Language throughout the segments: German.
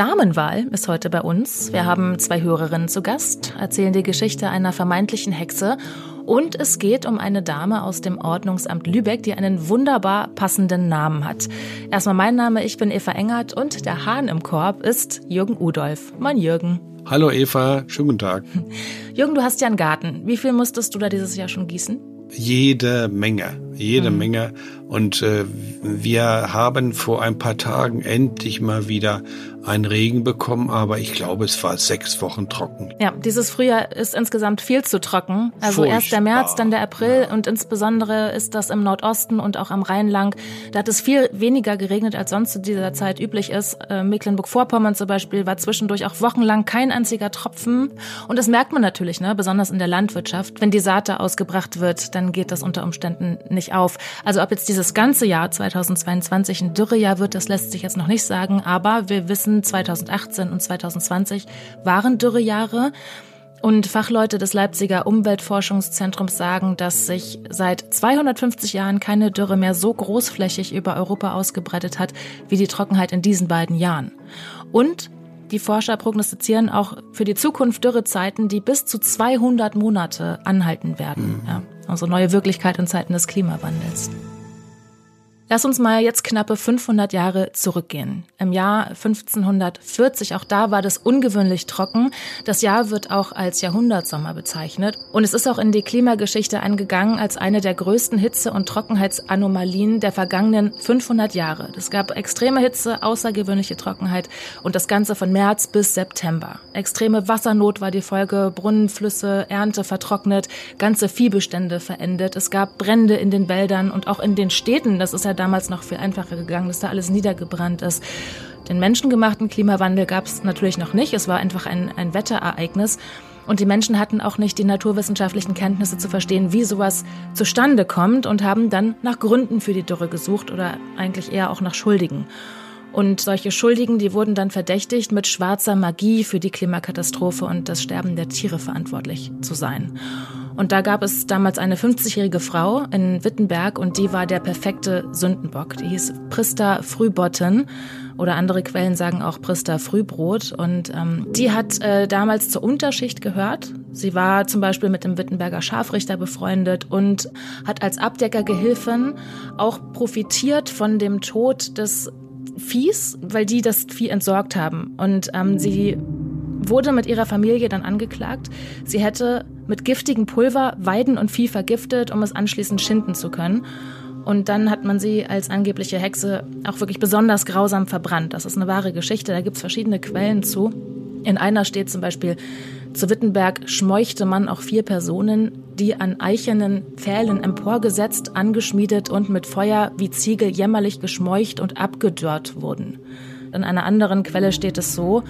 Damenwahl ist heute bei uns. Wir haben zwei Hörerinnen zu Gast, erzählen die Geschichte einer vermeintlichen Hexe und es geht um eine Dame aus dem Ordnungsamt Lübeck, die einen wunderbar passenden Namen hat. Erstmal mein Name, ich bin Eva Engert und der Hahn im Korb ist Jürgen Udolf. Mein Jürgen. Hallo Eva, schönen guten Tag. Jürgen, du hast ja einen Garten. Wie viel musstest du da dieses Jahr schon gießen? Jede Menge, jede mhm. Menge. Und äh, wir haben vor ein paar Tagen endlich mal wieder einen Regen bekommen, aber ich glaube, es war sechs Wochen trocken. Ja, dieses Frühjahr ist insgesamt viel zu trocken. Also Furchtbar. erst der März, dann der April ja. und insbesondere ist das im Nordosten und auch am Rhein lang. Da hat es viel weniger geregnet, als sonst zu dieser Zeit üblich ist. Äh, Mecklenburg-Vorpommern zum Beispiel war zwischendurch auch wochenlang kein einziger Tropfen. Und das merkt man natürlich, ne, besonders in der Landwirtschaft. Wenn die Saat da ausgebracht wird, dann geht das unter Umständen nicht auf. Also ob jetzt dieses ganze Jahr 2022 ein Dürrejahr wird, das lässt sich jetzt noch nicht sagen. Aber wir wissen, 2018 und 2020 waren Dürrejahre. Und Fachleute des Leipziger Umweltforschungszentrums sagen, dass sich seit 250 Jahren keine Dürre mehr so großflächig über Europa ausgebreitet hat wie die Trockenheit in diesen beiden Jahren. Und die Forscher prognostizieren auch für die Zukunft Dürrezeiten, die bis zu 200 Monate anhalten werden. Mhm. Ja, also neue Wirklichkeit in Zeiten des Klimawandels. Lass uns mal jetzt knappe 500 Jahre zurückgehen. Im Jahr 1540, auch da war das ungewöhnlich trocken. Das Jahr wird auch als Jahrhundertsommer bezeichnet. Und es ist auch in die Klimageschichte eingegangen als eine der größten Hitze- und Trockenheitsanomalien der vergangenen 500 Jahre. Es gab extreme Hitze, außergewöhnliche Trockenheit und das Ganze von März bis September. Extreme Wassernot war die Folge, Brunnen, Flüsse, Ernte vertrocknet, ganze Viehbestände verendet. Es gab Brände in den Wäldern und auch in den Städten. Das ist ja damals noch viel einfacher gegangen, dass da alles niedergebrannt ist. Den menschengemachten Klimawandel gab es natürlich noch nicht. Es war einfach ein, ein Wetterereignis. Und die Menschen hatten auch nicht die naturwissenschaftlichen Kenntnisse zu verstehen, wie sowas zustande kommt und haben dann nach Gründen für die Dürre gesucht oder eigentlich eher auch nach Schuldigen. Und solche Schuldigen, die wurden dann verdächtigt, mit schwarzer Magie für die Klimakatastrophe und das Sterben der Tiere verantwortlich zu sein. Und da gab es damals eine 50-jährige Frau in Wittenberg und die war der perfekte Sündenbock. Die hieß Prista Frühbotten oder andere Quellen sagen auch Prista Frühbrot. Und ähm, die hat äh, damals zur Unterschicht gehört. Sie war zum Beispiel mit dem Wittenberger Scharfrichter befreundet und hat als Abdeckergehilfin auch profitiert von dem Tod des Viehs, weil die das Vieh entsorgt haben. Und ähm, sie wurde mit ihrer Familie dann angeklagt. Sie hätte mit giftigem Pulver Weiden und Vieh vergiftet, um es anschließend schinden zu können. Und dann hat man sie als angebliche Hexe auch wirklich besonders grausam verbrannt. Das ist eine wahre Geschichte, da gibt es verschiedene Quellen zu. In einer steht zum Beispiel, zu Wittenberg schmeuchte man auch vier Personen, die an eichernen Pfählen emporgesetzt, angeschmiedet und mit Feuer wie Ziegel jämmerlich geschmeucht und abgedörrt wurden. In einer anderen Quelle steht es so,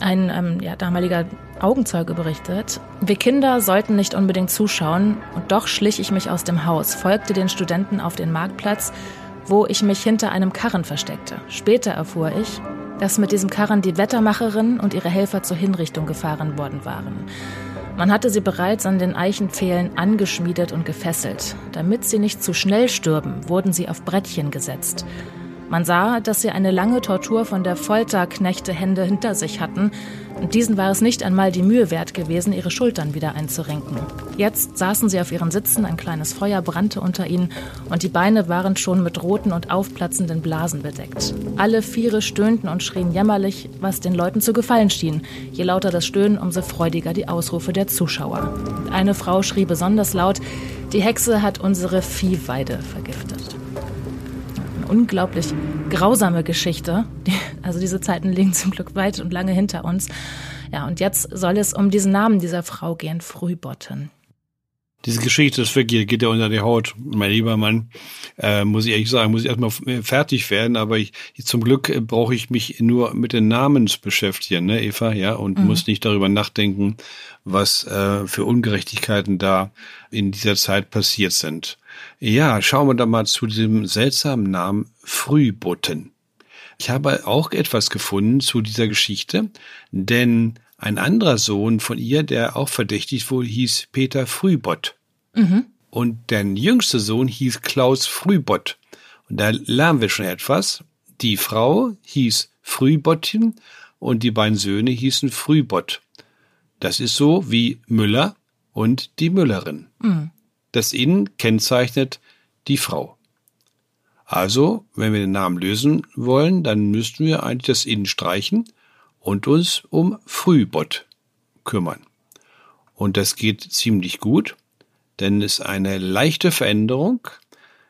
ein ähm, ja, damaliger Augenzeuge berichtet, wir Kinder sollten nicht unbedingt zuschauen und doch schlich ich mich aus dem Haus, folgte den Studenten auf den Marktplatz, wo ich mich hinter einem Karren versteckte. Später erfuhr ich, dass mit diesem Karren die Wettermacherin und ihre Helfer zur Hinrichtung gefahren worden waren. Man hatte sie bereits an den Eichenpfählen angeschmiedet und gefesselt. Damit sie nicht zu schnell stürben, wurden sie auf Brettchen gesetzt. Man sah, dass sie eine lange Tortur von der Folterknechte-Hände hinter sich hatten, und diesen war es nicht einmal die Mühe wert gewesen, ihre Schultern wieder einzurenken. Jetzt saßen sie auf ihren Sitzen, ein kleines Feuer brannte unter ihnen und die Beine waren schon mit roten und aufplatzenden Blasen bedeckt. Alle Viere stöhnten und schrien jämmerlich, was den Leuten zu gefallen schien. Je lauter das Stöhnen, umso freudiger die Ausrufe der Zuschauer. Eine Frau schrie besonders laut, die Hexe hat unsere Viehweide vergiftet unglaublich grausame Geschichte. Also diese Zeiten liegen zum Glück weit und lange hinter uns. Ja, und jetzt soll es um diesen Namen dieser Frau gehen, Frühbotten. Diese Geschichte ist wirklich, geht ja unter die Haut, mein lieber Mann. Äh, muss ich ehrlich sagen, muss ich erstmal fertig werden, aber ich, zum Glück äh, brauche ich mich nur mit den Namens beschäftigen, ne, Eva, ja, und mhm. muss nicht darüber nachdenken, was äh, für Ungerechtigkeiten da in dieser Zeit passiert sind. Ja, schauen wir da mal zu diesem seltsamen Namen Frühbotten. Ich habe auch etwas gefunden zu dieser Geschichte, denn ein anderer Sohn von ihr, der auch verdächtigt wurde, hieß Peter Frühbott. Mhm. Und der jüngste Sohn hieß Klaus Frühbott. Und da lernen wir schon etwas. Die Frau hieß Frühbottin und die beiden Söhne hießen Frühbott. Das ist so wie Müller und die Müllerin. Mhm. Das Inn kennzeichnet die Frau. Also, wenn wir den Namen lösen wollen, dann müssten wir eigentlich das Inn streichen und uns um Frühbott kümmern. Und das geht ziemlich gut, denn es ist eine leichte Veränderung.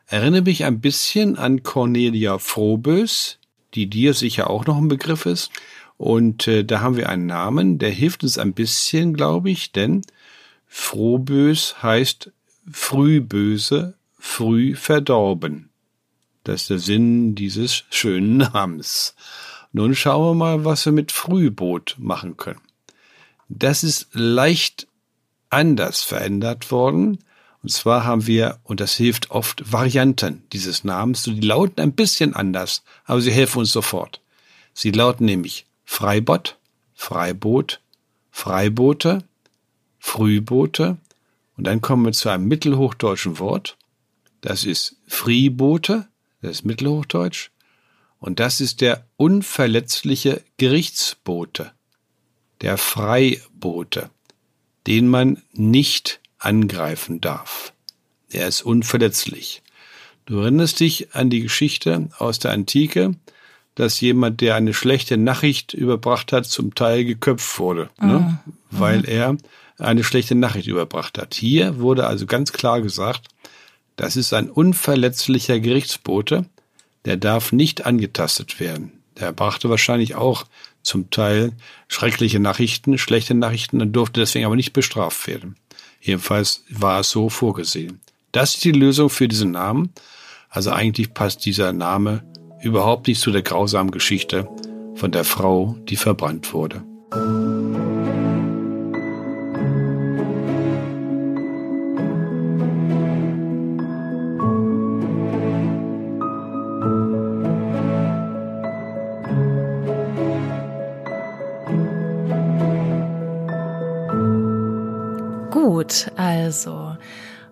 Erinnere mich ein bisschen an Cornelia Frohbös, die dir sicher auch noch ein Begriff ist. Und äh, da haben wir einen Namen, der hilft uns ein bisschen, glaube ich, denn Frohbös heißt frühböse, früh verdorben. Das ist der Sinn dieses schönen Namens. Nun schauen wir mal, was wir mit Frühboot machen können. Das ist leicht anders verändert worden. Und zwar haben wir, und das hilft oft, Varianten dieses Namens. Die lauten ein bisschen anders, aber sie helfen uns sofort. Sie lauten nämlich Freibott, Freiboot, Freiboote, Frühboote. Und dann kommen wir zu einem mittelhochdeutschen Wort. Das ist Friebote, das ist Mittelhochdeutsch. Und das ist der unverletzliche Gerichtsbote, der Freibote, den man nicht angreifen darf. Er ist unverletzlich. Du erinnerst dich an die Geschichte aus der Antike, dass jemand, der eine schlechte Nachricht überbracht hat, zum Teil geköpft wurde, ne? mhm. ne? weil er eine schlechte Nachricht überbracht hat. Hier wurde also ganz klar gesagt, das ist ein unverletzlicher Gerichtsbote, der darf nicht angetastet werden. Der brachte wahrscheinlich auch zum Teil schreckliche Nachrichten, schlechte Nachrichten und durfte deswegen aber nicht bestraft werden. Jedenfalls war es so vorgesehen. Das ist die Lösung für diesen Namen. Also eigentlich passt dieser Name überhaupt nicht zu der grausamen Geschichte von der Frau, die verbrannt wurde. Also.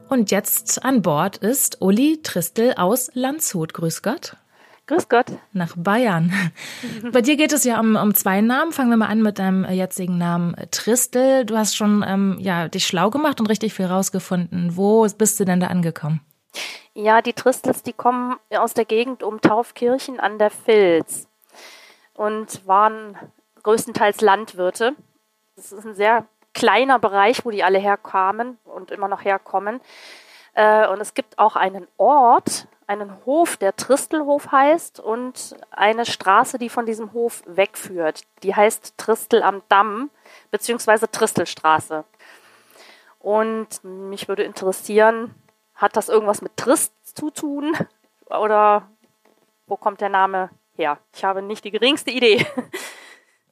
Und jetzt an Bord ist Uli Tristel aus Landshut. Grüß Gott. Grüß Gott. Nach Bayern. Bei dir geht es ja um, um zwei Namen. Fangen wir mal an mit deinem jetzigen Namen Tristel. Du hast schon ähm, ja, dich schlau gemacht und richtig viel rausgefunden. Wo bist du denn da angekommen? Ja, die Tristels, die kommen aus der Gegend um Taufkirchen an der Vils und waren größtenteils Landwirte. Das ist ein sehr kleiner Bereich, wo die alle herkamen und immer noch herkommen. Äh, und es gibt auch einen Ort, einen Hof, der Tristelhof heißt, und eine Straße, die von diesem Hof wegführt. Die heißt Tristel am Damm, beziehungsweise Tristelstraße. Und mich würde interessieren, hat das irgendwas mit Trist zu tun? Oder wo kommt der Name her? Ich habe nicht die geringste Idee.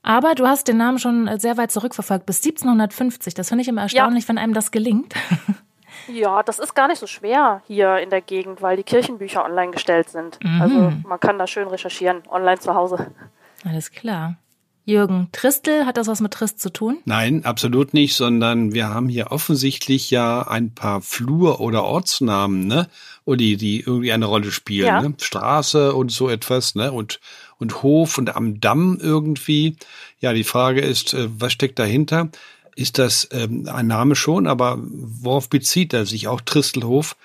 Aber du hast den Namen schon sehr weit zurückverfolgt, bis 1750. Das finde ich immer erstaunlich, ja. wenn einem das gelingt. Ja, das ist gar nicht so schwer hier in der Gegend, weil die Kirchenbücher online gestellt sind. Mhm. Also man kann da schön recherchieren, online zu Hause. Alles klar. Jürgen, Tristel, hat das was mit Trist zu tun? Nein, absolut nicht, sondern wir haben hier offensichtlich ja ein paar Flur- oder Ortsnamen, ne? Oder die, die irgendwie eine Rolle spielen, ja. ne? Straße und so etwas, ne? Und, und Hof und am Damm irgendwie. Ja, die Frage ist, äh, was steckt dahinter? ist das ähm, ein Name schon, aber worauf bezieht er sich? Auch Tristelhof?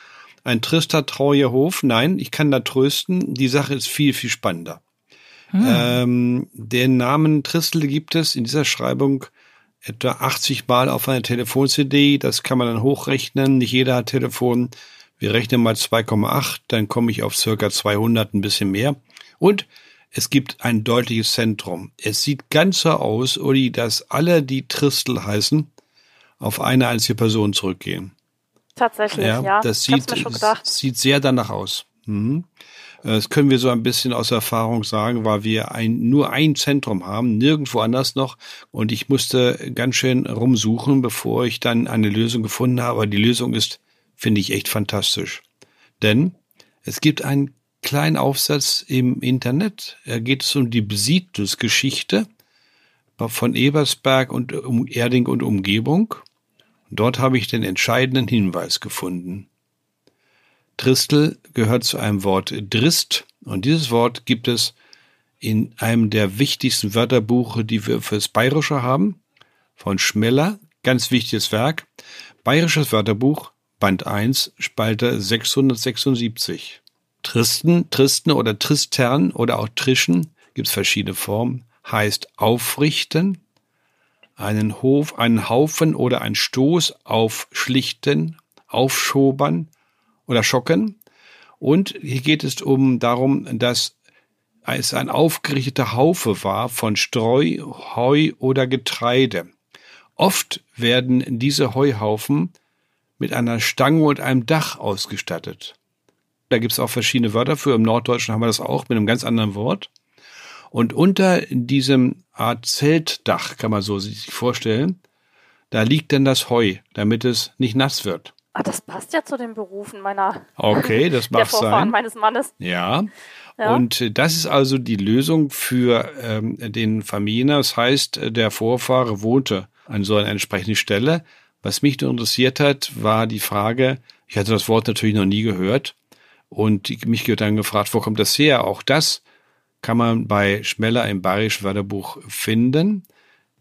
Ein trister, trauriger Hof? Nein, ich kann da trösten. Die Sache ist viel, viel spannender. Hm. Ähm, den Namen Tristel gibt es in dieser Schreibung etwa 80 Mal auf einer Telefon-CD. Das kann man dann hochrechnen. Nicht jeder hat Telefon. Wir rechnen mal 2,8, dann komme ich auf circa 200, ein bisschen mehr. Und es gibt ein deutliches Zentrum. Es sieht ganz so aus, Uli, dass alle, die Tristel heißen, auf eine einzige Person zurückgehen. Tatsächlich, ja. ja. Das sieht, sieht sehr danach aus. Mhm. Das können wir so ein bisschen aus Erfahrung sagen, weil wir ein, nur ein Zentrum haben, nirgendwo anders noch. Und ich musste ganz schön rumsuchen, bevor ich dann eine Lösung gefunden habe. Aber die Lösung ist, finde ich, echt fantastisch. Denn es gibt ein kleinen Aufsatz im Internet. Da geht es um die Besiedlungsgeschichte von Ebersberg und um Erding und Umgebung. dort habe ich den entscheidenden Hinweis gefunden. Tristel gehört zu einem Wort Drist und dieses Wort gibt es in einem der wichtigsten Wörterbuche, die wir fürs Bayerische haben, von Schmeller, ganz wichtiges Werk. Bayerisches Wörterbuch, Band 1, Spalte 676. Tristen, Tristen oder Tristern oder auch Trischen, gibt's verschiedene Formen, heißt aufrichten, einen Hof, einen Haufen oder ein Stoß aufschlichten, aufschobern oder schocken. Und hier geht es um darum, dass es ein aufgerichteter Haufe war von Streu, Heu oder Getreide. Oft werden diese Heuhaufen mit einer Stange und einem Dach ausgestattet. Da gibt es auch verschiedene Wörter für. Im Norddeutschen haben wir das auch mit einem ganz anderen Wort. Und unter diesem Art Zeltdach, kann man so sich vorstellen, da liegt dann das Heu, damit es nicht nass wird. Ah, das passt ja zu den Berufen meiner. Okay, das mag sein. meines Mannes. Ja. ja. Und das ist also die Lösung für ähm, den Vermiener. Das heißt, der Vorfahre wohnte an so einer entsprechenden Stelle. Was mich nur interessiert hat, war die Frage, ich hatte das Wort natürlich noch nie gehört und mich dann gefragt, wo kommt das her? Auch das kann man bei Schmeller im Bayerischen Wörterbuch finden.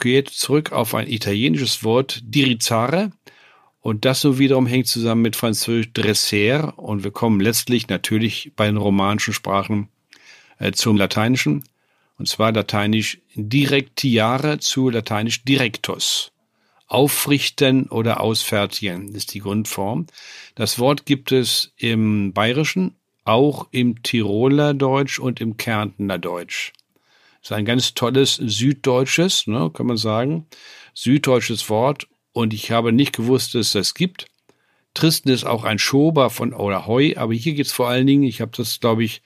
Geht zurück auf ein italienisches Wort dirizare und das so wiederum hängt zusammen mit Französisch dresser und wir kommen letztlich natürlich bei den romanischen Sprachen äh, zum Lateinischen und zwar lateinisch directiare zu lateinisch directus. Aufrichten oder ausfertigen ist die Grundform. Das Wort gibt es im Bayerischen, auch im Tiroler Deutsch und im Kärntner Deutsch. Das ist ein ganz tolles süddeutsches, ne, kann man sagen, süddeutsches Wort und ich habe nicht gewusst, dass es das gibt. Tristen ist auch ein Schober von oder Heu, aber hier geht es vor allen Dingen, ich habe das, glaube ich,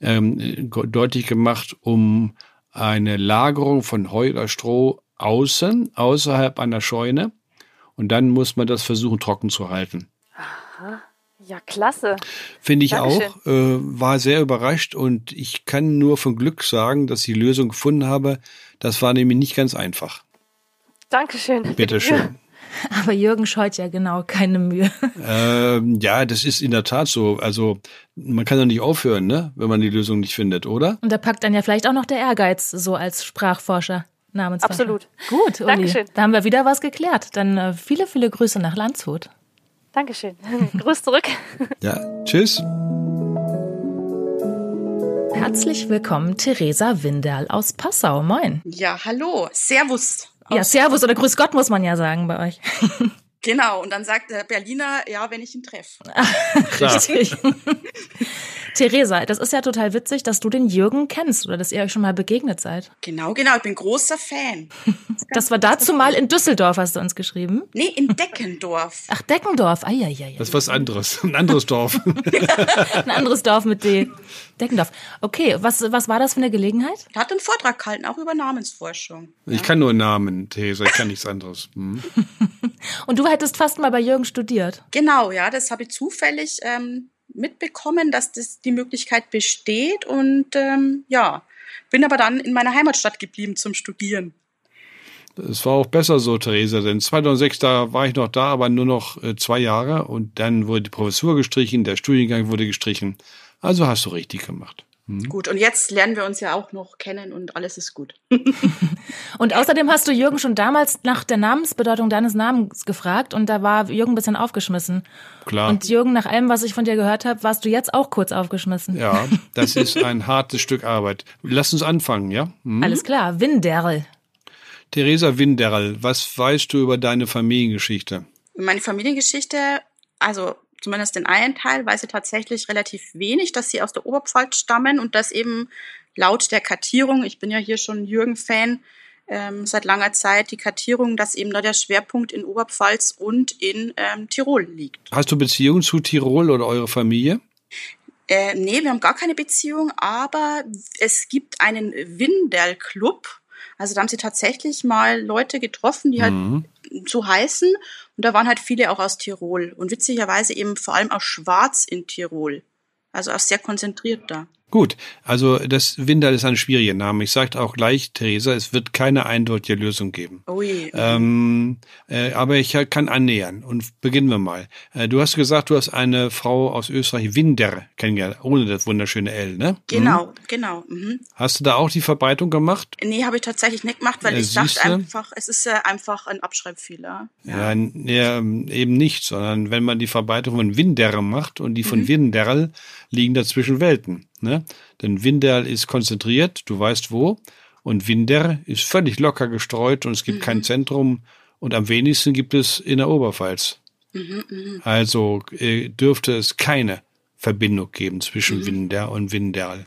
ähm, deutlich gemacht, um eine Lagerung von Heu oder Stroh außen, außerhalb einer Scheune. Und dann muss man das versuchen, trocken zu halten. Aha. Ja, klasse. Finde ich Dankeschön. auch. Äh, war sehr überrascht und ich kann nur von Glück sagen, dass ich die Lösung gefunden habe. Das war nämlich nicht ganz einfach. Dankeschön. Bitteschön. Aber Jürgen scheut ja genau keine Mühe. Ähm, ja, das ist in der Tat so. Also man kann doch nicht aufhören, ne, wenn man die Lösung nicht findet, oder? Und da packt dann ja vielleicht auch noch der Ehrgeiz so als Sprachforscher. Namensforscher. Absolut. Gut, Uli. Dankeschön. Da haben wir wieder was geklärt. Dann äh, viele, viele Grüße nach Landshut. Dankeschön. Gruß zurück. Ja, tschüss. Herzlich willkommen, Theresa Winderl aus Passau. Moin. Ja, hallo. Servus. Ja, Servus oder Grüß Gott muss man ja sagen bei euch. Genau, und dann sagt der Berliner, ja, wenn ich ihn treffe. Richtig. Theresa, das ist ja total witzig, dass du den Jürgen kennst oder dass ihr euch schon mal begegnet seid. Genau, genau, ich bin großer Fan. Das, das war dazu mal in Düsseldorf, hast du uns geschrieben? Nee, in Deckendorf. Ach, Deckendorf, ah, ja, ja, ja. Das ist was anderes, ein anderes Dorf. ein anderes Dorf mit D. Deckendorf. Okay, was, was war das für eine Gelegenheit? Er hat einen Vortrag gehalten, auch über Namensforschung. Ich ja. kann nur Namen, Theresa, ich kann nichts anderes. Hm. Und du hättest fast mal bei Jürgen studiert. Genau, ja, das habe ich zufällig ähm, mitbekommen, dass das die Möglichkeit besteht und ähm, ja, bin aber dann in meiner Heimatstadt geblieben zum Studieren. Es war auch besser so, Theresa, denn 2006, da war ich noch da, aber nur noch äh, zwei Jahre und dann wurde die Professur gestrichen, der Studiengang wurde gestrichen. Also hast du richtig gemacht. Mhm. Gut, und jetzt lernen wir uns ja auch noch kennen und alles ist gut. und außerdem hast du Jürgen schon damals nach der Namensbedeutung deines Namens gefragt und da war Jürgen ein bisschen aufgeschmissen. Klar. Und Jürgen, nach allem, was ich von dir gehört habe, warst du jetzt auch kurz aufgeschmissen. Ja, das ist ein hartes Stück Arbeit. Lass uns anfangen, ja? Mhm. Alles klar, Winderl. Theresa Winderl, was weißt du über deine Familiengeschichte? Meine Familiengeschichte, also zumindest den einen Teil, weiß ich tatsächlich relativ wenig, dass sie aus der Oberpfalz stammen und dass eben laut der Kartierung, ich bin ja hier schon Jürgen-Fan, ähm, seit langer Zeit die Kartierung, dass eben da der Schwerpunkt in Oberpfalz und in ähm, Tirol liegt. Hast du Beziehungen zu Tirol oder eure Familie? Äh, nee, wir haben gar keine Beziehung, aber es gibt einen Winderl-Club. Also da haben sie tatsächlich mal Leute getroffen, die halt mhm. so heißen und da waren halt viele auch aus Tirol und witzigerweise eben vor allem auch schwarz in Tirol. Also auch sehr konzentriert da. Gut, also das Windal ist ein schwieriger Name. Ich sage auch gleich, Theresa, es wird keine eindeutige Lösung geben. Ui. Ähm, äh, aber ich kann annähern und beginnen wir mal. Äh, du hast gesagt, du hast eine Frau aus Österreich, Winder, kennengelernt, ohne das wunderschöne L, ne? Genau, mhm. genau. Mhm. Hast du da auch die Verbreitung gemacht? Nee, habe ich tatsächlich nicht gemacht, weil äh, ich dachte einfach, es ist äh, einfach ein Abschreibfehler. Ja. ja, ja, eben nicht, sondern wenn man die Verbreitung von Winder macht und die von mhm. Winderl liegen dazwischen Welten. Ne? Denn Winderl ist konzentriert, du weißt wo, und Winder ist völlig locker gestreut und es gibt mhm. kein Zentrum und am wenigsten gibt es in der Oberpfalz. Mhm, mh. Also äh, dürfte es keine Verbindung geben zwischen mhm. Winder und Winderl.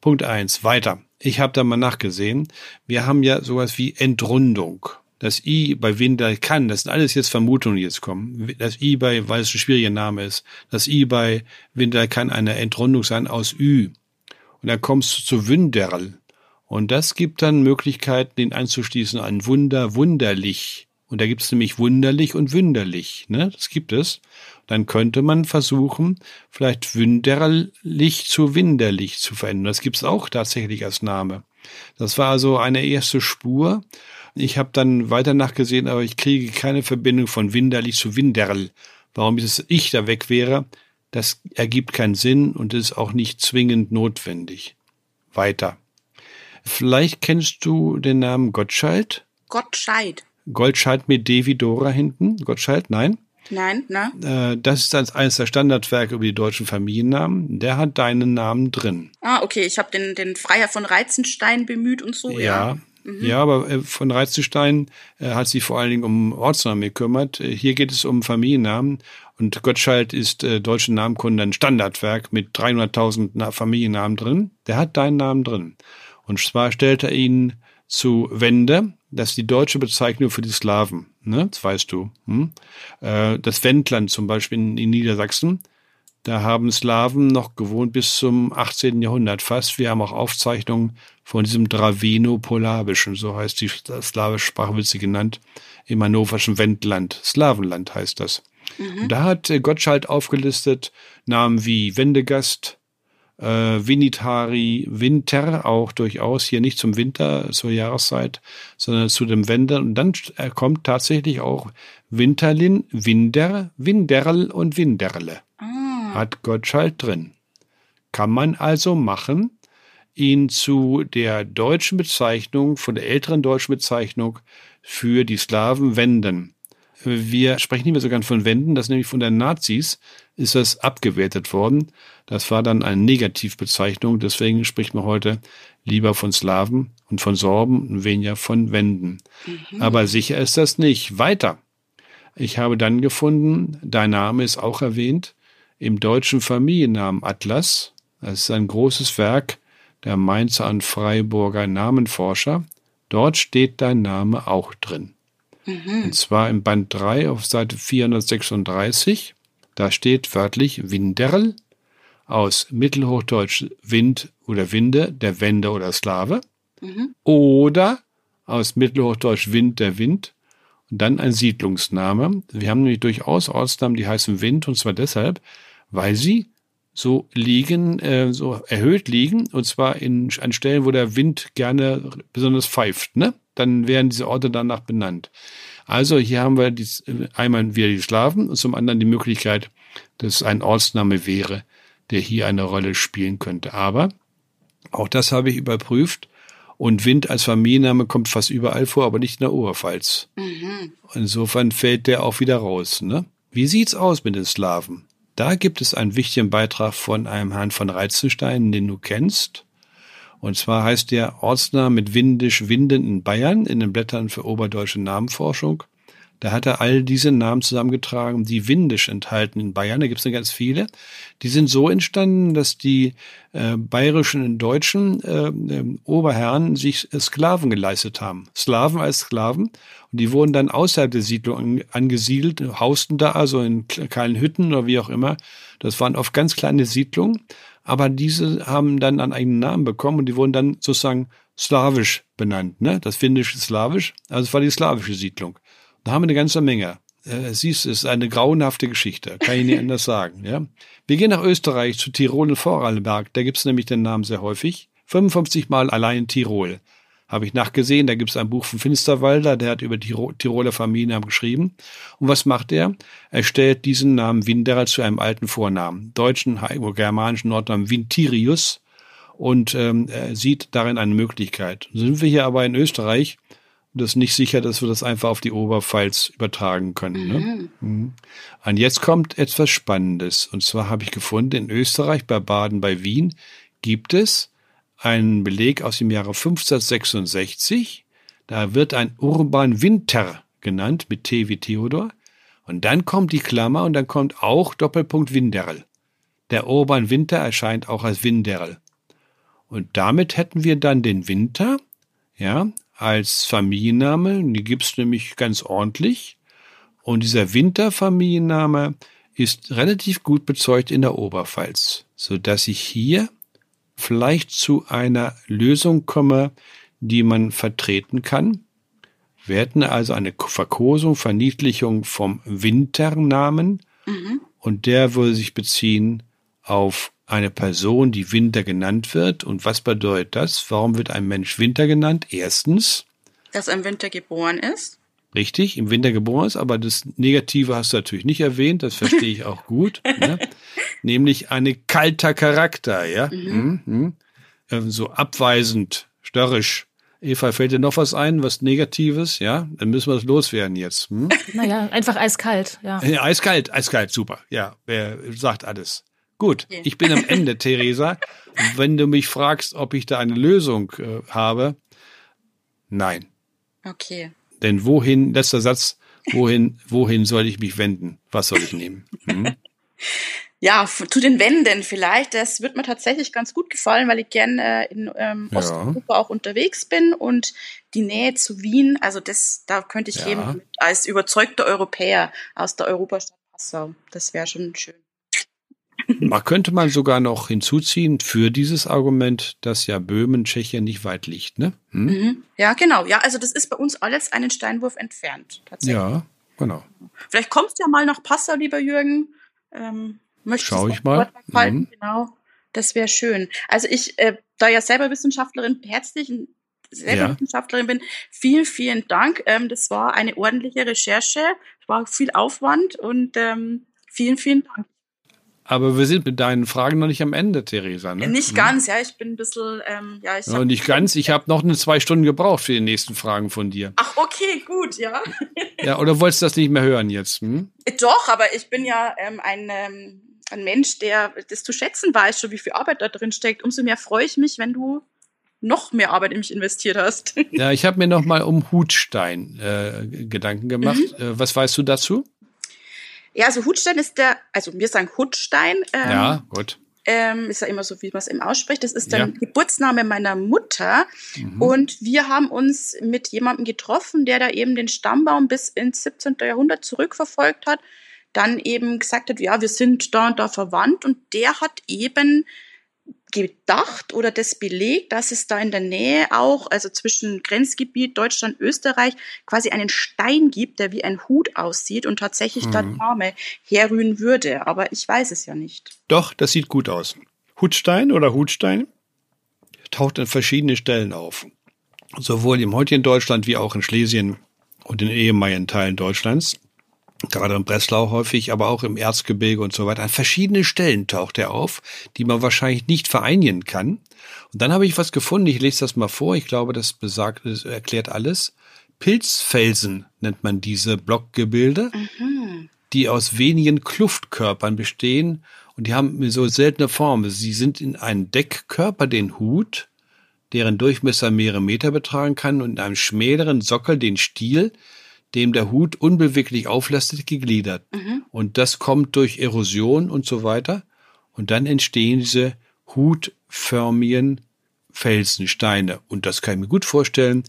Punkt eins. Weiter. Ich habe da mal nachgesehen. Wir haben ja sowas wie Entrundung. Das I bei Winder kann, das sind alles jetzt Vermutungen, die jetzt kommen. Das I bei, weil es ein schwieriger Name ist, das I bei Winder kann eine Entrundung sein aus Ü. Und dann kommst du zu Wünderl. Und das gibt dann Möglichkeiten, den einzuschließen an Wunder, wunderlich. Und da gibt es nämlich wunderlich und wunderlich. Ne? Das gibt es. Dann könnte man versuchen, vielleicht wunderlich zu winderlich zu verändern. Das gibt es auch tatsächlich als Name. Das war also eine erste Spur. Ich habe dann weiter nachgesehen, aber ich kriege keine Verbindung von Winderlich zu Winderl. Warum dieses Ich da weg wäre, das ergibt keinen Sinn und ist auch nicht zwingend notwendig. Weiter. Vielleicht kennst du den Namen Gottschalk? Gottschalk. Goldschalk mit D wie Dora hinten? Gottschalk? Nein? Nein, ne? Äh, das ist eines der Standardwerke über die deutschen Familiennamen. Der hat deinen Namen drin. Ah, okay. Ich habe den, den Freier von Reizenstein bemüht und so. Ja, ja. Mhm. Ja, aber äh, von Reizenstein äh, hat sich vor allen Dingen um Ortsnamen gekümmert. Äh, hier geht es um Familiennamen und Gottschalk ist äh, deutschen Namenkunde ein Standardwerk mit 300.000 Familiennamen drin. Der hat deinen Namen drin. Und zwar stellt er ihn zu Wende, das ist die deutsche Bezeichnung für die Slawen, ne? das weißt du. Hm? Äh, das Wendland zum Beispiel in, in Niedersachsen, da haben Slawen noch gewohnt bis zum 18. Jahrhundert fast. Wir haben auch Aufzeichnungen von diesem Draveno-Polabischen, so heißt die slawische Sprache, wird sie genannt, im hannoverschen Wendland. Slawenland heißt das. Mhm. Da hat äh, Gottschalk aufgelistet Namen wie Wendegast, äh, Vinitari, Winter, auch durchaus hier nicht zum Winter, zur Jahreszeit, sondern zu dem Wender. Und dann äh, kommt tatsächlich auch Winterlin, Winder, Winderl und Winderle. Ah. Hat Gottschalk drin. Kann man also machen ihn zu der deutschen Bezeichnung, von der älteren deutschen Bezeichnung für die Slawen wenden. Wir sprechen nicht mehr so gern von Wenden, das nämlich von den Nazis ist das abgewertet worden. Das war dann eine Negativbezeichnung, deswegen spricht man heute lieber von Slawen und von Sorben und weniger von Wenden. Mhm. Aber sicher ist das nicht. Weiter. Ich habe dann gefunden, dein Name ist auch erwähnt, im deutschen Familiennamen Atlas. Das ist ein großes Werk der Mainzer und Freiburger Namenforscher. Dort steht dein Name auch drin. Mhm. Und zwar im Band 3 auf Seite 436. Da steht wörtlich Winderl aus Mittelhochdeutsch Wind oder Winde, der Wende oder Slave. Mhm. Oder aus Mittelhochdeutsch Wind, der Wind. Und dann ein Siedlungsname. Wir haben nämlich durchaus Ortsnamen, die heißen Wind, und zwar deshalb, weil sie so liegen, äh, so erhöht liegen, und zwar in, an Stellen, wo der Wind gerne besonders pfeift, ne? Dann werden diese Orte danach benannt. Also hier haben wir die, einmal wieder die Slawen und zum anderen die Möglichkeit, dass es ein Ortsname wäre, der hier eine Rolle spielen könnte. Aber auch das habe ich überprüft. Und Wind als Familienname kommt fast überall vor, aber nicht in der Oberpfalz. Mhm. Insofern fällt der auch wieder raus. Ne? Wie sieht's aus mit den Slawen? Da gibt es einen wichtigen Beitrag von einem Herrn von Reizenstein, den du kennst. Und zwar heißt der Ortsname mit Windisch Winden in Bayern in den Blättern für oberdeutsche Namenforschung. Da hat er all diese Namen zusammengetragen, die windisch enthalten in Bayern. Da gibt es ja ganz viele. Die sind so entstanden, dass die äh, bayerischen und deutschen äh, äh, Oberherren sich Sklaven geleistet haben. Slaven als Sklaven. Und die wurden dann außerhalb der Siedlung angesiedelt, hausten da also in kleinen Hütten oder wie auch immer. Das waren oft ganz kleine Siedlungen. Aber diese haben dann einen eigenen Namen bekommen und die wurden dann sozusagen slawisch benannt. Ne? Das finnische Slawisch, also es war die slawische Siedlung. Da haben wir eine ganze Menge. Äh, siehst, es ist eine grauenhafte Geschichte, kann ich nicht anders sagen. Ja? Wir gehen nach Österreich, zu Tirol und Vorarlberg. Da gibt's nämlich den Namen sehr häufig. 55 Mal allein Tirol. Habe ich nachgesehen, da gibt's ein Buch von Finsterwalder, der hat über die Tiroler Familiennamen geschrieben. Und was macht er? Er stellt diesen Namen Winderer zu einem alten Vornamen, deutschen germanischen Nordnamen Vintirius und ähm, er sieht darin eine Möglichkeit. Sind wir hier aber in Österreich, das ist nicht sicher, dass wir das einfach auf die Oberpfalz übertragen können. Ne? Mhm. Mhm. Und jetzt kommt etwas Spannendes. Und zwar habe ich gefunden, in Österreich, bei Baden, bei Wien, gibt es einen Beleg aus dem Jahre 1566. Da wird ein Urban Winter genannt, mit T wie Theodor. Und dann kommt die Klammer und dann kommt auch Doppelpunkt Winderl. Der Urban Winter erscheint auch als Winderl. Und damit hätten wir dann den Winter, ja, als Familienname. Die gibt's nämlich ganz ordentlich. Und dieser Winterfamilienname ist relativ gut bezeugt in der Oberpfalz, so dass ich hier vielleicht zu einer Lösung komme, die man vertreten kann. Wir hätten also eine Verkosung, Verniedlichung vom Winternamen mhm. und der würde sich beziehen auf eine Person, die Winter genannt wird. Und was bedeutet das? Warum wird ein Mensch Winter genannt? Erstens. Dass er im Winter geboren ist. Richtig, im Winter geboren ist, aber das Negative hast du natürlich nicht erwähnt, das verstehe ich auch gut. ne? Nämlich eine kalter Charakter, ja. Mhm. Mhm. Ähm, so abweisend, störrisch. Eva, fällt dir noch was ein, was Negatives? Ja, dann müssen wir das loswerden jetzt. Hm? Naja, einfach eiskalt, ja. ja. Eiskalt, eiskalt, super. Ja, wer sagt alles. Gut, ich bin am Ende, Theresa. Wenn du mich fragst, ob ich da eine Lösung äh, habe, nein. Okay. Denn wohin, letzter Satz, wohin, wohin soll ich mich wenden? Was soll ich nehmen? Hm? Ja, zu den Wänden vielleicht. Das wird mir tatsächlich ganz gut gefallen, weil ich gerne äh, in ähm, Osteuropa ja. auch unterwegs bin und die Nähe zu Wien, also das, da könnte ich ja. leben als überzeugter Europäer aus der Europastadt Passau. Das wäre schon schön. Man könnte man sogar noch hinzuziehen für dieses Argument, dass ja Böhmen, Tschechien nicht weit liegt, ne? Hm? Mhm. Ja, genau. Ja, also das ist bei uns alles einen Steinwurf entfernt. Tatsächlich. Ja, genau. Vielleicht kommst du ja mal nach Passau, lieber Jürgen. Ähm, möchtest Schau ich mal. Mhm. Genau. Das wäre schön. Also ich, äh, da ja selber Wissenschaftlerin, herzlichen selber ja. Wissenschaftlerin bin, vielen, vielen Dank. Ähm, das war eine ordentliche Recherche. Es war viel Aufwand und ähm, vielen, vielen Dank. Aber wir sind mit deinen Fragen noch nicht am Ende, Theresa. Ne? Nicht ganz, ja. Ich bin ein bisschen, ähm, ja. Ich ja, nicht ganz. Ich habe noch eine zwei Stunden gebraucht für die nächsten Fragen von dir. Ach, okay, gut, ja. ja, oder wolltest du das nicht mehr hören jetzt? Hm? Doch, aber ich bin ja ähm, ein, ähm, ein Mensch, der das zu schätzen weiß, schon wie viel Arbeit da drin steckt. Umso mehr freue ich mich, wenn du noch mehr Arbeit in mich investiert hast. ja, ich habe mir noch mal um Hutstein äh, Gedanken gemacht. Mhm. Äh, was weißt du dazu? Ja, also Hutstein ist der, also wir sagen Hutstein. Ähm, ja, gut. Ähm, ist ja immer so, wie man es eben ausspricht. Das ist der ja. Geburtsname meiner Mutter. Mhm. Und wir haben uns mit jemandem getroffen, der da eben den Stammbaum bis ins 17. Jahrhundert zurückverfolgt hat. Dann eben gesagt hat, ja, wir sind da und da verwandt. Und der hat eben gedacht oder das belegt, dass es da in der Nähe auch, also zwischen Grenzgebiet Deutschland, Österreich, quasi einen Stein gibt, der wie ein Hut aussieht und tatsächlich mhm. der Name herrühren würde. Aber ich weiß es ja nicht. Doch, das sieht gut aus. Hutstein oder Hutstein taucht an verschiedenen Stellen auf. Sowohl im heutigen Deutschland wie auch in Schlesien und in ehemaligen Teilen Deutschlands gerade in Breslau häufig, aber auch im Erzgebirge und so weiter. An verschiedenen Stellen taucht er auf, die man wahrscheinlich nicht vereinigen kann. Und dann habe ich was gefunden, ich lese das mal vor, ich glaube, das besagt, das erklärt alles. Pilzfelsen nennt man diese Blockgebilde, mhm. die aus wenigen Kluftkörpern bestehen und die haben so seltene Formen. Sie sind in einem Deckkörper, den Hut, deren Durchmesser mehrere Meter betragen kann und in einem schmäleren Sockel den Stiel, dem der Hut unbeweglich auflastet, gegliedert. Mhm. Und das kommt durch Erosion und so weiter. Und dann entstehen diese hutförmigen Felsensteine. Und das kann ich mir gut vorstellen,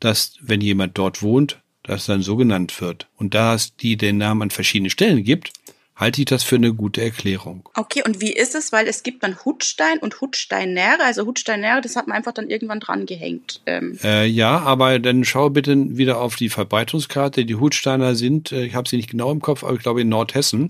dass, wenn jemand dort wohnt, das dann so genannt wird. Und da es die den Namen an verschiedenen Stellen gibt, halte ich das für eine gute Erklärung. Okay, und wie ist es? Weil es gibt dann Hutstein und Hutsteinnäre. Also Hutsteinnäre, das hat man einfach dann irgendwann dran gehängt. Ähm. Äh, ja, aber dann schau bitte wieder auf die Verbreitungskarte. Die Hutsteiner sind, äh, ich habe sie nicht genau im Kopf, aber ich glaube in Nordhessen.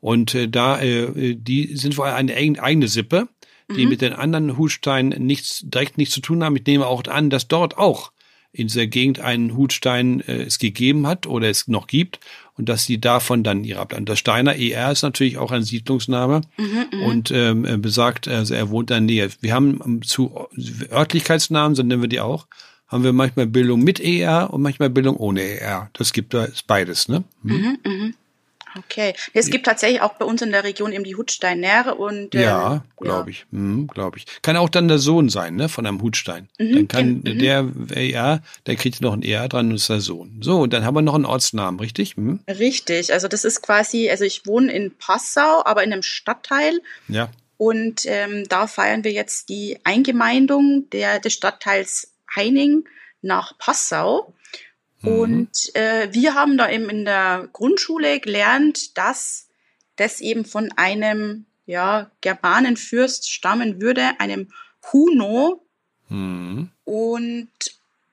Und äh, da, äh, die sind vor allem eine eigene Sippe, die mhm. mit den anderen Hutsteinen nichts, direkt nichts zu tun haben. Ich nehme auch an, dass dort auch in dieser Gegend einen Hutstein äh, es gegeben hat oder es noch gibt und dass sie davon dann ihre Ableitung. Das Steiner ER ist natürlich auch ein Siedlungsname mhm, mhm, und ähm, besagt, also er wohnt in der Nähe. Wir haben zu Örtlichkeitsnamen, so nennen wir die auch, haben wir manchmal Bildung mit ER und manchmal Bildung ohne ER. Das gibt da beides, ne? Hm? Mhm, mh. Okay. Es gibt tatsächlich auch bei uns in der Region eben die Hutstein-Nähre und ähm, ja, glaube ich, hm, glaube ich. Kann auch dann der Sohn sein, ne, von einem Hutstein. Mhm, dann kann mhm. der, ja, der kriegt noch ein ER dran und ist der Sohn. So, und dann haben wir noch einen Ortsnamen, richtig? Hm? Richtig. Also das ist quasi, also ich wohne in Passau, aber in einem Stadtteil. Ja. Und ähm, da feiern wir jetzt die Eingemeindung der, des Stadtteils Heining nach Passau. Mhm. Und äh, wir haben da eben in der Grundschule gelernt, dass das eben von einem ja, Germanenfürst stammen würde, einem Huno. Mhm. Und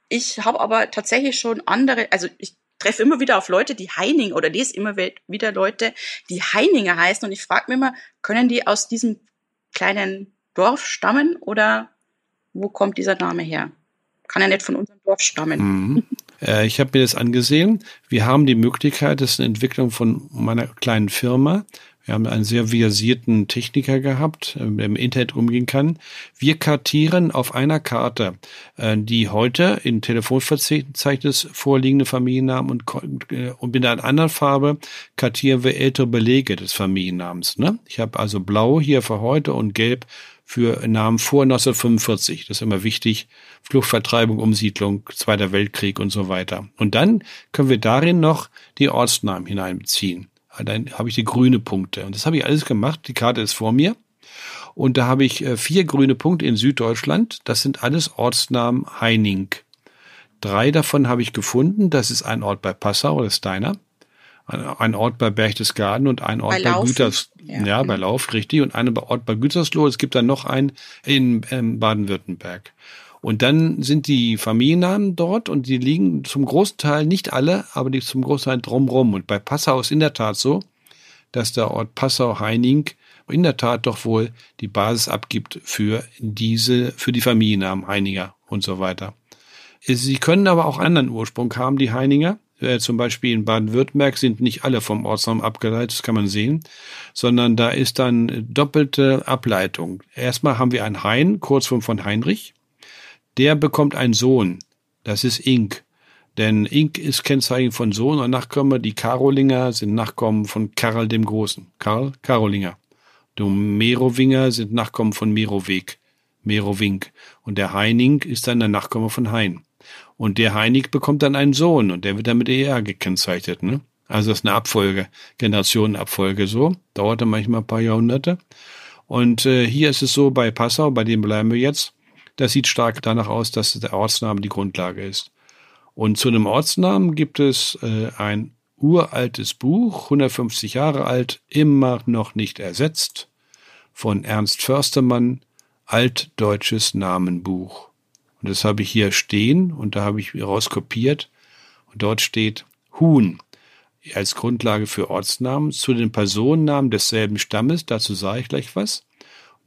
ich habe aber tatsächlich schon andere, also ich treffe immer wieder auf Leute, die Heining oder lese immer wieder Leute, die Heininger heißen. Und ich frage mich immer, können die aus diesem kleinen Dorf stammen oder wo kommt dieser Name her? Kann er nicht von unserem Dorf stammen. Mhm. Äh, ich habe mir das angesehen. Wir haben die Möglichkeit, das ist eine Entwicklung von meiner kleinen Firma. Wir haben einen sehr versierten Techniker gehabt, äh, der im Internet umgehen kann. Wir kartieren auf einer Karte äh, die heute in Telefonverzeichnis vorliegende Familiennamen und, und mit einer anderen Farbe kartieren wir ältere Belege des Familiennamens. Ne? Ich habe also blau hier für heute und gelb für Namen vor 1945. Das ist immer wichtig. Fluchtvertreibung, Umsiedlung, Zweiter Weltkrieg und so weiter. Und dann können wir darin noch die Ortsnamen hineinbeziehen. Dann habe ich die grüne Punkte. Und das habe ich alles gemacht. Die Karte ist vor mir. Und da habe ich äh, vier grüne Punkte in Süddeutschland. Das sind alles Ortsnamen Heining. Drei davon habe ich gefunden. Das ist ein Ort bei Passau, das ist deiner ein Ort bei Berchtesgaden und ein Ort bei, bei Güters, ja. ja. bei Lauf, richtig, und ein Ort bei Gütersloh. Es gibt dann noch einen in, in Baden-Württemberg. Und dann sind die Familiennamen dort und die liegen zum großen Teil, nicht alle, aber die zum großen Teil drumrum. Und bei Passau ist in der Tat so, dass der Ort Passau-Heining in der Tat doch wohl die Basis abgibt für diese, für die Familiennamen Heininger und so weiter. Sie können aber auch anderen Ursprung haben, die Heininger äh, zum Beispiel in Baden-Württemberg sind nicht alle vom Ortsnamen abgeleitet, das kann man sehen, sondern da ist dann doppelte Ableitung. Erstmal haben wir einen Hein, Kurzform von Heinrich. Der bekommt einen Sohn. Das ist Ink. Denn Ink ist Kennzeichen von Sohn und Nachkommen. Die Karolinger sind Nachkommen von Karl dem Großen. Karl Karolinger. Die Merowinger sind Nachkommen von Meroweg. Merowink. Und der Heining ist dann der Nachkomme von Hein. Und der Heinig bekommt dann einen Sohn und der wird dann mit ER gekennzeichnet. Ne? Also das ist eine Abfolge, Generationenabfolge so. Dauerte manchmal ein paar Jahrhunderte. Und äh, hier ist es so bei Passau, bei dem bleiben wir jetzt. Das sieht stark danach aus, dass der Ortsname die Grundlage ist. Und zu einem Ortsnamen gibt es äh, ein uraltes Buch, 150 Jahre alt, immer noch nicht ersetzt, von Ernst Förstermann, Altdeutsches Namenbuch. Und das habe ich hier stehen und da habe ich rauskopiert. Und dort steht Huhn als Grundlage für Ortsnamen zu den Personennamen desselben Stammes. Dazu sage ich gleich was.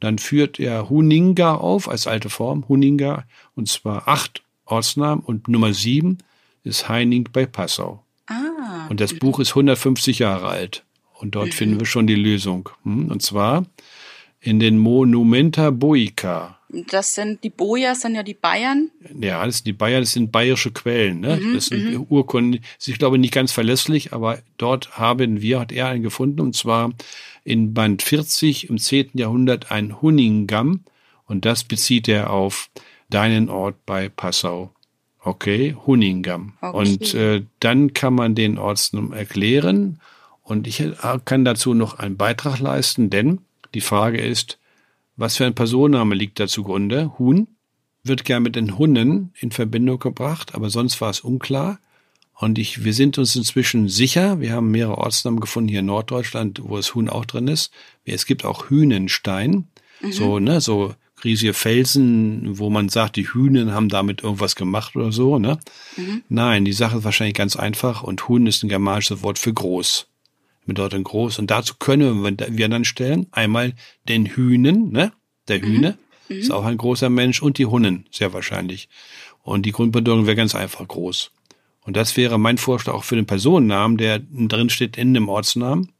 dann führt er Huninga auf als alte Form, Huninga, und zwar acht Ortsnamen und Nummer sieben ist Heining bei Passau. Ah. Und das Buch ist 150 Jahre alt. Und dort mhm. finden wir schon die Lösung. Hm? Und zwar in den Monumenta Boica das sind die Bojas, sind ja die Bayern. Ja, das sind die Bayern, das sind bayerische Quellen. Ne? Mhm, das sind mhm. Urkunden, ich glaube nicht ganz verlässlich, aber dort haben wir, hat er einen gefunden, und zwar in Band 40 im 10. Jahrhundert ein Hunningham. Und das bezieht er auf deinen Ort bei Passau. Okay, Hunningham. Okay. Und äh, dann kann man den Ortsnamen erklären. Und ich kann dazu noch einen Beitrag leisten, denn die Frage ist, was für ein Personenname liegt da zugrunde? Huhn wird gern mit den Hunnen in Verbindung gebracht, aber sonst war es unklar. Und ich, wir sind uns inzwischen sicher, wir haben mehrere Ortsnamen gefunden hier in Norddeutschland, wo das Huhn auch drin ist. Es gibt auch Hühnenstein, mhm. so, ne, so riesige Felsen, wo man sagt, die Hühnen haben damit irgendwas gemacht oder so, ne? Mhm. Nein, die Sache ist wahrscheinlich ganz einfach und Huhn ist ein germanisches Wort für groß. Bedeutet groß. Und dazu können wir dann stellen, einmal den Hühnen, ne? Der mhm. Hühne mhm. ist auch ein großer Mensch und die Hunnen, sehr wahrscheinlich. Und die Grundbedeutung wäre ganz einfach groß. Und das wäre mein Vorschlag auch für den Personennamen, der drin steht in dem Ortsnamen.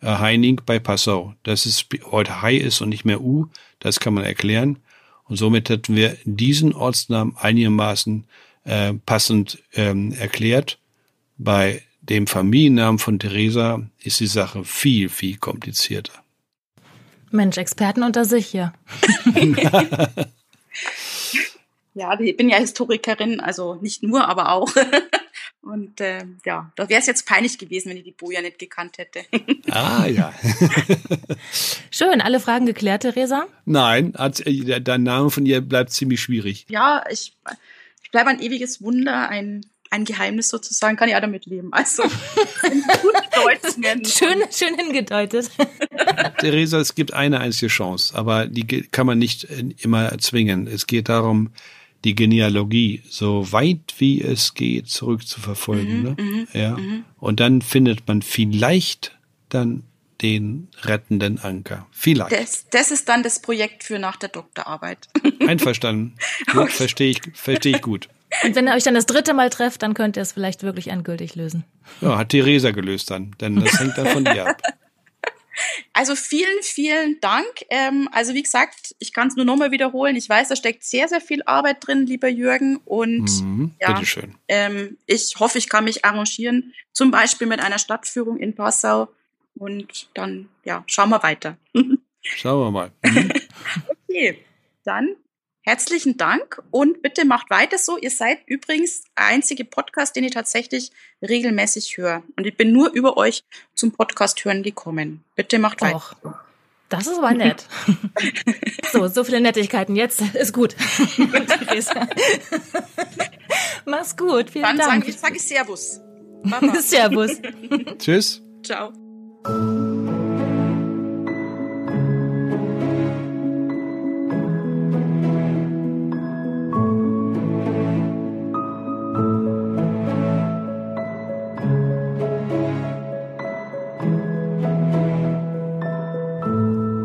Äh, Heining bei Passau. Dass es heute Hai ist und nicht mehr U, das kann man erklären. Und somit hätten wir diesen Ortsnamen einigermaßen äh, passend ähm, erklärt. Bei dem Familiennamen von Theresa ist die Sache viel, viel komplizierter. Mensch, Experten unter sich hier. ja, ich bin ja Historikerin, also nicht nur, aber auch. Und äh, ja, da wäre es jetzt peinlich gewesen, wenn ich die Boja nicht gekannt hätte. ah ja. Schön, alle Fragen geklärt, Theresa? Nein, äh, der Name von ihr bleibt ziemlich schwierig. Ja, ich, ich bleibe ein ewiges Wunder, ein, ein Geheimnis sozusagen, kann ich auch damit leben. Also schön, schön hingedeutet. Theresa, es gibt eine einzige Chance, aber die kann man nicht äh, immer erzwingen. Es geht darum, die Genealogie so weit wie es geht zurückzuverfolgen. Mhm, ne? Mhm, ja. Mhm. Und dann findet man vielleicht dann den rettenden Anker. Vielleicht. Das, das ist dann das Projekt für nach der Doktorarbeit. Einverstanden. Gut, okay. verstehe ich, verstehe ich gut. Und wenn ihr euch dann das dritte Mal trefft, dann könnt ihr es vielleicht wirklich endgültig lösen. Ja, hat Theresa gelöst dann, denn das hängt dann von dir ab. Also vielen, vielen Dank. Ähm, also wie gesagt, ich kann es nur nochmal wiederholen. Ich weiß, da steckt sehr, sehr viel Arbeit drin, lieber Jürgen. Und mhm, ja, bitteschön. Ähm, ich hoffe, ich kann mich arrangieren, zum Beispiel mit einer Stadtführung in Passau. Und dann, ja, schauen wir weiter. Schauen wir mal. Mhm. okay, dann Herzlichen Dank und bitte macht weiter so. Ihr seid übrigens der einzige Podcast, den ich tatsächlich regelmäßig höre. Und ich bin nur über euch zum Podcast hören gekommen. Bitte macht weiter. Och, das ist aber nett. so, so viele Nettigkeiten. Jetzt ist gut. Mach's gut. Vielen Dann Dank. Dann sage ich Servus. Servus. Tschüss. Ciao.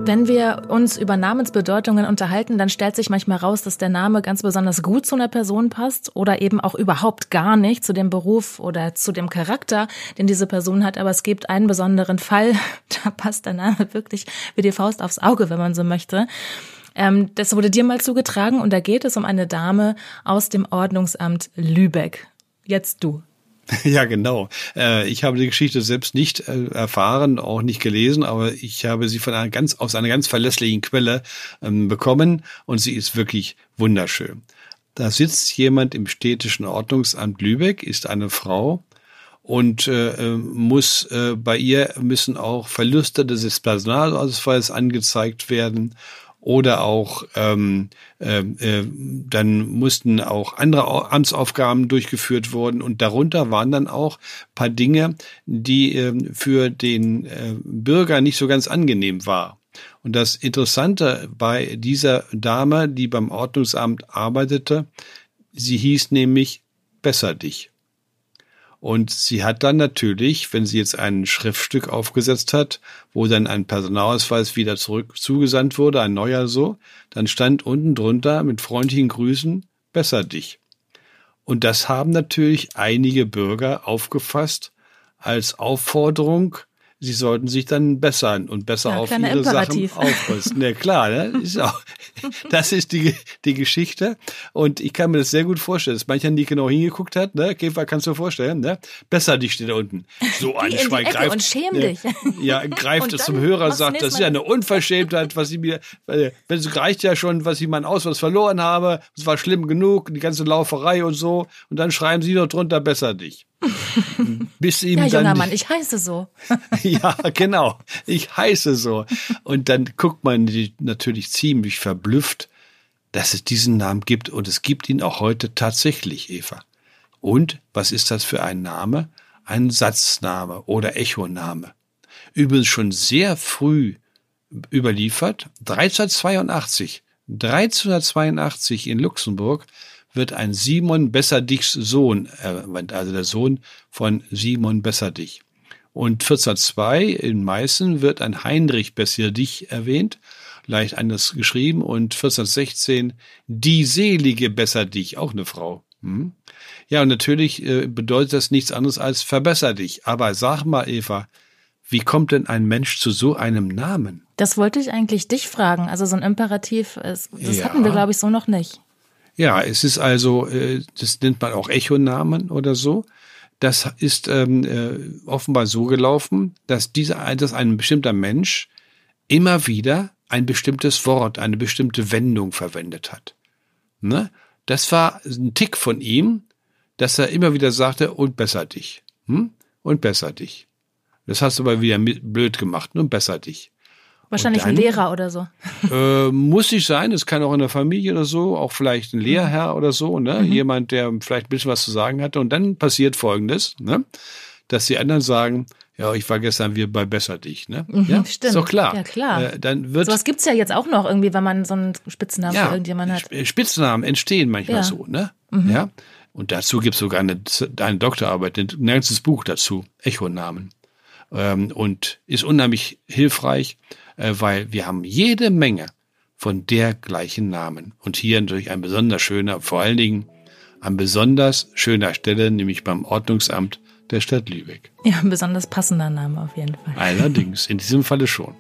Wenn wir uns über Namensbedeutungen unterhalten, dann stellt sich manchmal raus, dass der Name ganz besonders gut zu einer Person passt oder eben auch überhaupt gar nicht zu dem Beruf oder zu dem Charakter, den diese Person hat. Aber es gibt einen besonderen Fall, da passt der Name wirklich wie die Faust aufs Auge, wenn man so möchte. Ähm, das wurde dir mal zugetragen und da geht es um eine Dame aus dem Ordnungsamt Lübeck. Jetzt du. Ja, genau. Äh, ich habe die Geschichte selbst nicht äh, erfahren, auch nicht gelesen, aber ich habe sie von einer ganz, aus einer ganz verlässlichen Quelle ähm, bekommen und sie ist wirklich wunderschön. Da sitzt jemand im städtischen Ordnungsamt Lübeck, ist eine Frau und äh, muss bei ihr müssen auch Verluste des Personalausfalls angezeigt werden oder auch ähm, äh, äh, dann mussten auch andere Amtsaufgaben durchgeführt worden und darunter waren dann auch paar Dinge, die äh, für den äh, Bürger nicht so ganz angenehm war. Und das Interessante bei dieser Dame, die beim Ordnungsamt arbeitete, sie hieß nämlich Besser dich. Und sie hat dann natürlich, wenn sie jetzt ein Schriftstück aufgesetzt hat, wo dann ein Personalausweis wieder zurück zugesandt wurde, ein neuer so, dann stand unten drunter mit freundlichen Grüßen, besser dich. Und das haben natürlich einige Bürger aufgefasst als Aufforderung, sie sollten sich dann bessern und besser ja, auf ihre Imperativ. Sachen aufrüsten. Ja klar, ne? ist auch, das ist die, die Geschichte. Und ich kann mir das sehr gut vorstellen, dass mancher nicht genau hingeguckt hat. Ne? Käfer kannst du dir vorstellen. Ne? Besser dich steht da unten. So ein Schwein greift. Und schäm dich. Ja, greift es zum Hörer, sagt, das ist ja eine Unverschämtheit, was sie mir, wenn es reicht ja schon, was ich meinen Ausweis verloren habe. Es war schlimm genug, die ganze Lauferei und so. Und dann schreiben sie noch drunter, besser dich. Bis ihm ja, junger dann, Mann, ich heiße so. ja, genau. Ich heiße so. Und dann guckt man natürlich ziemlich verblüfft, dass es diesen Namen gibt. Und es gibt ihn auch heute tatsächlich, Eva. Und was ist das für ein Name? Ein Satzname oder Echoname. Übrigens schon sehr früh überliefert, 1382, 1382 in Luxemburg wird ein Simon Besserdichs Sohn erwähnt, also der Sohn von Simon Besserdich. Und 1402 in Meißen wird ein Heinrich Besserdich erwähnt, leicht anders geschrieben, und 1416 die selige Besserdich, auch eine Frau. Hm? Ja, und natürlich äh, bedeutet das nichts anderes als verbesser dich. Aber sag mal, Eva, wie kommt denn ein Mensch zu so einem Namen? Das wollte ich eigentlich dich fragen. Also so ein Imperativ, das ja. hatten wir, glaube ich, so noch nicht. Ja, es ist also, äh, das nennt man auch Echonamen oder so. Das ist ähm, äh, offenbar so gelaufen, dass dieser, dass ein bestimmter Mensch immer wieder ein bestimmtes Wort, eine bestimmte Wendung verwendet hat. Ne? Das war ein Tick von ihm, dass er immer wieder sagte, und besser dich. Hm? Und besser dich. Das hast du aber wieder blöd gemacht und besser dich. Wahrscheinlich dann, ein Lehrer oder so. Äh, muss nicht sein, es kann auch in der Familie oder so, auch vielleicht ein Lehrherr oder so, ne? Mhm. Jemand, der vielleicht ein bisschen was zu sagen hatte. Und dann passiert folgendes, ne? Dass die anderen sagen, ja, ich war gestern wieder bei Besser dich, ne? Mhm, ja, stimmt. Ist doch klar. Ja, klar. Äh, dann wird, so was gibt's ja jetzt auch noch irgendwie, wenn man so einen Spitznamen ja, für irgendjemanden hat. Spitznamen entstehen manchmal ja. so, ne? Mhm. Ja. Und dazu gibt's sogar eine, eine Doktorarbeit, ein ganzes Buch dazu, Echonamen. Ähm, und ist unheimlich hilfreich, weil wir haben jede Menge von der gleichen Namen. Und hier natürlich ein besonders schöner, vor allen Dingen an besonders schöner Stelle, nämlich beim Ordnungsamt der Stadt Lübeck. Ja, ein besonders passender Name auf jeden Fall. Allerdings, in diesem Falle schon.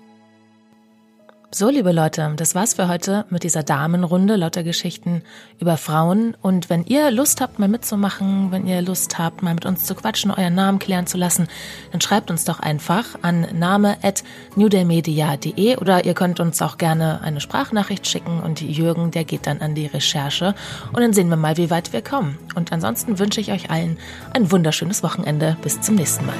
So, liebe Leute, das war's für heute mit dieser Damenrunde lauter Geschichten über Frauen. Und wenn ihr Lust habt, mal mitzumachen, wenn ihr Lust habt, mal mit uns zu quatschen, euren Namen klären zu lassen, dann schreibt uns doch einfach an name@newdaymedia.de oder ihr könnt uns auch gerne eine Sprachnachricht schicken und Jürgen, der geht dann an die Recherche und dann sehen wir mal, wie weit wir kommen. Und ansonsten wünsche ich euch allen ein wunderschönes Wochenende. Bis zum nächsten Mal.